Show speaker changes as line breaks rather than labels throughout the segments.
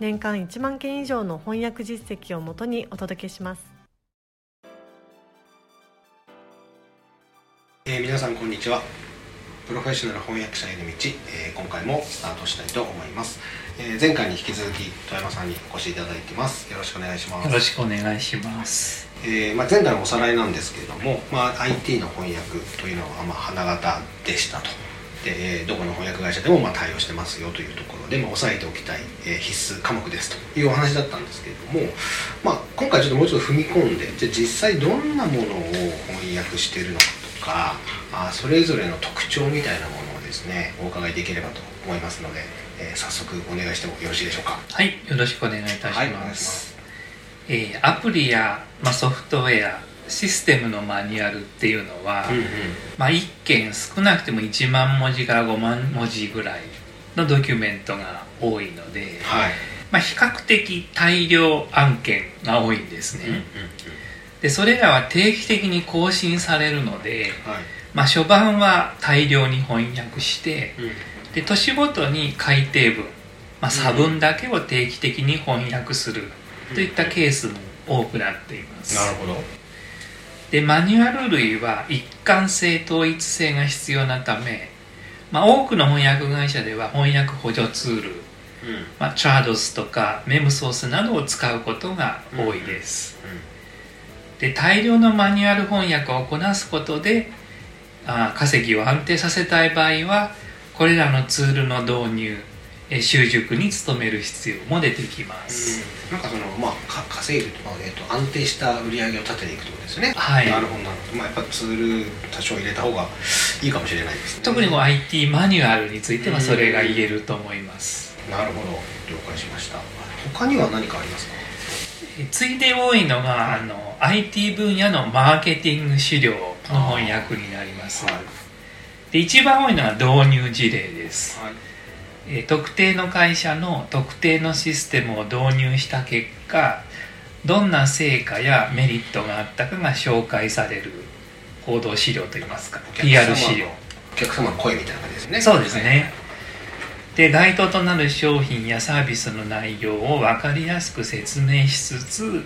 年間1万件以上の翻訳実績をもとにお届けします、
えー、皆さんこんにちは。プロフェッショナル翻訳者への道、えー、今回もスタートしたいと思います、えー、前回に引き続き富山さんにお越しいただいてます。よろしくお願いします。
よろしくお願いします。
えーまあ、前回のおさらいなんですけれども、まあ、IT の翻訳というのはまあ花形でしたとでどこの翻訳会社でもまあ対応してますよというところで、まあ、押さえておきたい、えー、必須科目ですというお話だったんですけれども、まあ、今回ちょっともうちょっと踏み込んでじゃ実際どんなものを翻訳しているのかとかあそれぞれの特徴みたいなものをですねお伺いできればと思いますので、えー、早速お願いしてもよろしいでしょうか。
はいよろしくお願いいたします,、はい、ます。えー、アプリや、まあ、ソフトウェアシステムのマニュアルっていうのは、うんうん、まあ、1件少なくても1万文字から5万文字ぐらいのドキュメントが多いので、はい、まあ、比較的大量案件が多いんですね、うんうんうん、でそれらは定期的に更新されるので、はい、まあ、初版は大量に翻訳して、うん、で年ごとに改訂文、まあ、差分だけを定期的に翻訳するといったケースも多くなっています、
なるほど
でマニュアル類は一貫性統一性が必要なため、まあ、多くの翻訳会社では翻訳補助ツール、うん。まあ、チャードスとかメムソースなどを使うことが多いです、うん。うん、で大量のマニュアル翻訳をこなすことであ稼ぎを安定させたい場合はこれらのツールの導入習熟に努める必要も出てきます、
うん、なんかそのまあ稼いでとか、えーと、安定した売り上げを立てていくってことですね。
はい。
なるほどなるほど、まあ、やっぱツール多少入れた方がいいかもしれないですね。
特にも IT マニュアルについてはそれが言えると思います、
なるほど。了解しました。他には何かありますか？
ついで多いのが、はい、あの IT 分野のマーケティング資料の翻訳になります、はい、で一番多いのは導入事例です、はいえ特定の会社の特定のシステムを導入した結果どんな成果やメリットがあったかが紹介される行動資料といいますか PR 資料。
お客様の声みたいな感じですね。
そうですね、で該当となる商品やサービスの内容を分かりやすく説明しつつ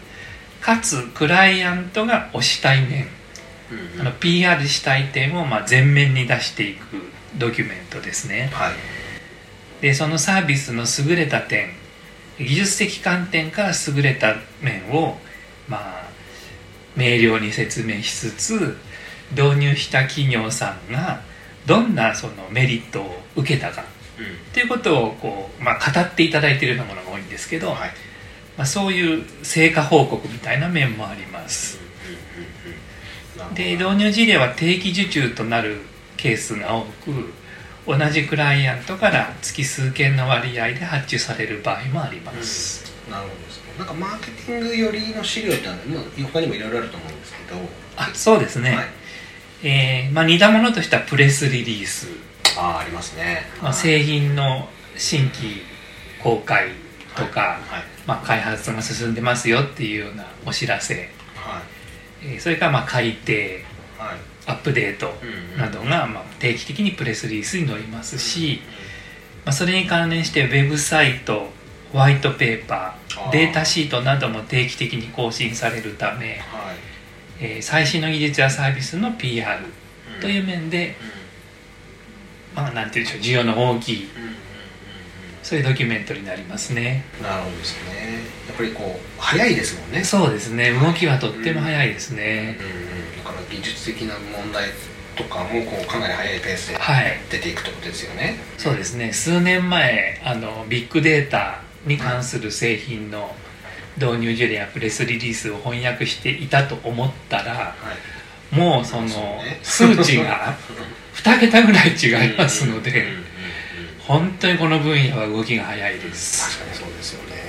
かつクライアントが推したい面、うんうん、あの PR したい点をまあ前面に出していくドキュメントですね、はいでそのサービスの優れた点技術的観点から優れた面をまあ明瞭に説明しつつ導入した企業さんがどんなそのメリットを受けたかっていうことをこう、まあ、語っていただいているようなものが多いんですけど、はい、まあ、そういう成果報告みたいな面もあります。で導入事例は定期受注となるケースが多く同じクライアントから月数件の割合で発注される場合もあります、
うん、なるほどですね。なんかマーケティング寄りの資料って他にもいろいろあると思うんですけど。
あそうですね、はい、えー、まあ、似たものとしてはプレスリリース。
あありますね、
まあ、製品の新規公開とか、はい。はい、まあ、開発が進んでますよっていうようなお知らせ、はい。えー、それからまあ改定、はいアップデートなどがまあ定期的にプレスリリースに載りますし、まあ、それに関連してウェブサイトホワイトペーパーデータシートなども定期的に更新されるため、はい、えー、最新の技術やサービスの PR という面で、うん、まあなんていうんでしょう需要の大きい、そういうドキュメントになりますね。
なるほどですね。やっぱりこう早いですもんね。
そうですね。動きはとっても早いですね、うん
うんだから技術的な問題とかもこうかなり速いペースで出ていくってことですよね、はい、
そうですね。数年前あのビッグデータに関する製品の導入事例やプレスリリースを翻訳していたと思ったら、はい、もうその数値が 2桁ぐらい違いますので本当にこの分野は動きが早いです。
確かにそうですよね。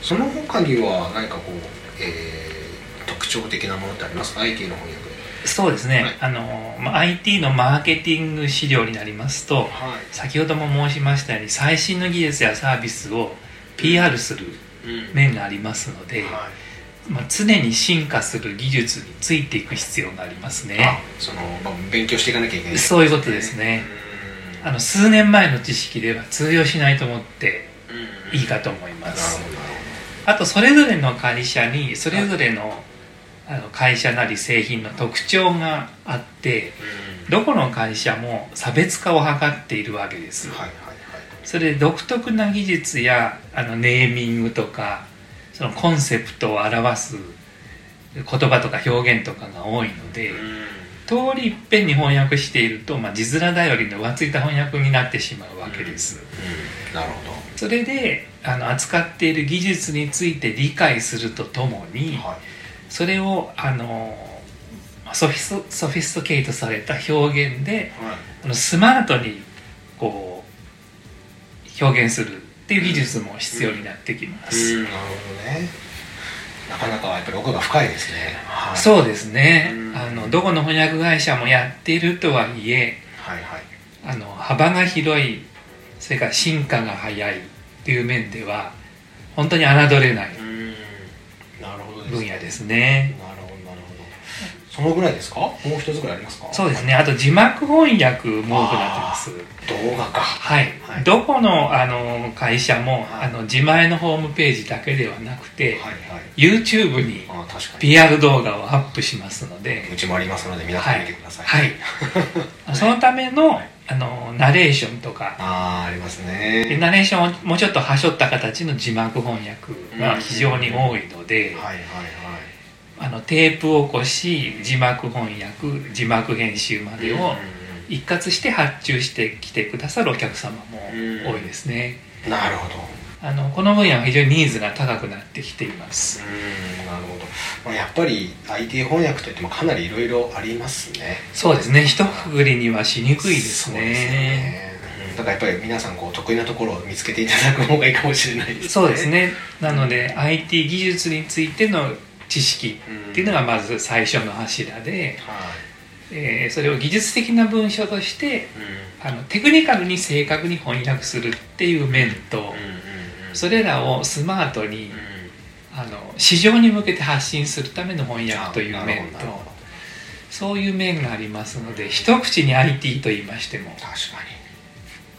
その他には何かこう、えー、特徴的なものってあります？か IT の翻訳。
そうですね、
はい。
あのまあ IT のマーケティング資料になりますと
はい。
先ほども申しましたように最新の技術やサービスを PR する
うん。
面がありますので、
は
まあ、常に進化する技術についていく必要がありますね。
その、まあ、勉強していかなきゃいけない。
そういうことですね。あの数年前の知識では通用しないと思って
うん。
いいかと思いま
なる
すあとそれぞれの会社にそれぞれのあの会社なり製品の特徴があって
ほど
この会社も差別化を図っているわけです。
はいはいはい。
それで独特な技術やあのネーミングとかそのコンセプトを表す言葉とか表現とかが多いので通りいっぺんに翻訳していると、まあ、字面頼りの浮ついた翻訳になってしまうわけです、
うん。なるほ
それであの扱っている技術について理解するとともに
どはい
それをあのソフィスソフィストケイトされた表現で
はい。
スマートにこう表現するっていう技術も必要になってきます、
うん。なるほどね。なかなかやっぱり奥が深いですね。はい。
そうですね。
うん。
あのどこの翻訳会社もやっているとはいえ
はいはい。
あの幅が広いそれから進化が早いっていう面では本当に侮れない分野ですね。
なるほどなるほど。そのぐらいですか？もう一つぐらいありますか？
そうですね。あと字幕翻訳も多くなってます。
動画か。
はい、
はい。
どこのあの会社も、
はい。
あの自前のホームページだけではなくて、
はいはい。
YouTube に PR 動画をアップしますので、
うちもありますので皆さん見てください。
はい、そのためのナレーションとか。
あああります
で
ね
ナレーションをもうちょっとはしょった形の字幕翻訳が非常に多いので、
はいはいはい。
あのテープ起こし字幕翻訳字幕編集までを一括して発注してきてくださるお客様も多いですね、
なるほど
あのこの分野は非常にニーズが高くなってきています。
うんなるほど、まあ、やっぱり IT 翻訳といってもかなりいろいろありますね。
そうですね。一括りにはしにくいですね。
だからやっぱり皆さんこう得意なところを見つけていただく方がいいかもしれないですね。
そうですね。なので IT 技術についての知識っていうのがまず最初の柱で、
はい。
えーそれを技術的な文章として
う
あのテクニカルに正確に翻訳するっていう面と
んうんうんうん
それらをスマートに
うん。
あの市場に向けて発信するための翻
あ
訳という面とそういう面がありますので一口に IT と言いましても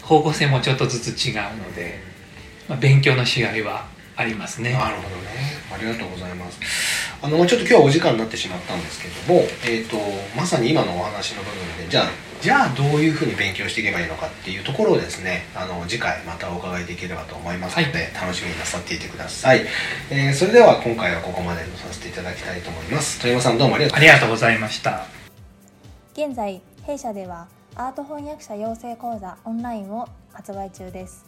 方向性もちょっとずつ違うので、まあ、勉強のしがいはありますね。
になるほどね。ありがとうございますあのちょっと今日はお時間になってしまったんですけども、えー、とまさに今のお話の部分でじゃあじゃあどういうふうに勉強していけばいいのかっていうところをですねあの次回またお伺いできればと思いますので、楽しみになさっていてください、えーそれでは今回はここまでとさせていただきたいと思います。鳥山さんどうもありがとう
ありがとうございました。
現在弊社ではアート翻訳者養成講座オンラインを発売中です。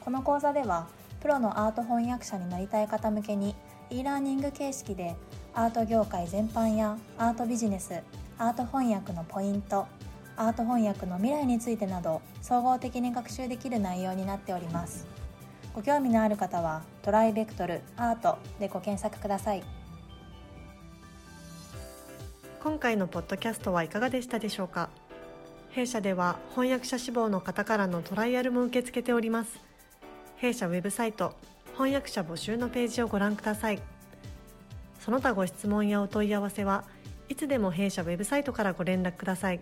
この講座ではプロのアート翻訳者になりたい方向けに e ラーニング形式でアート業界全般やアートビジネスアート翻訳のポイントアート翻訳の未来についてなど総合的に学習できる内容になっております。ご興味のある方はトライベクトルアートでご検索ください。
今回のポッドキャストはいかがでしたでしょうか？弊社では翻訳者志望の方からのトライアルも受け付けております。弊社ウェブサイト翻訳者募集のページをご覧ください。その他ご質問やお問い合わせはいつでも弊社ウェブサイトからご連絡ください。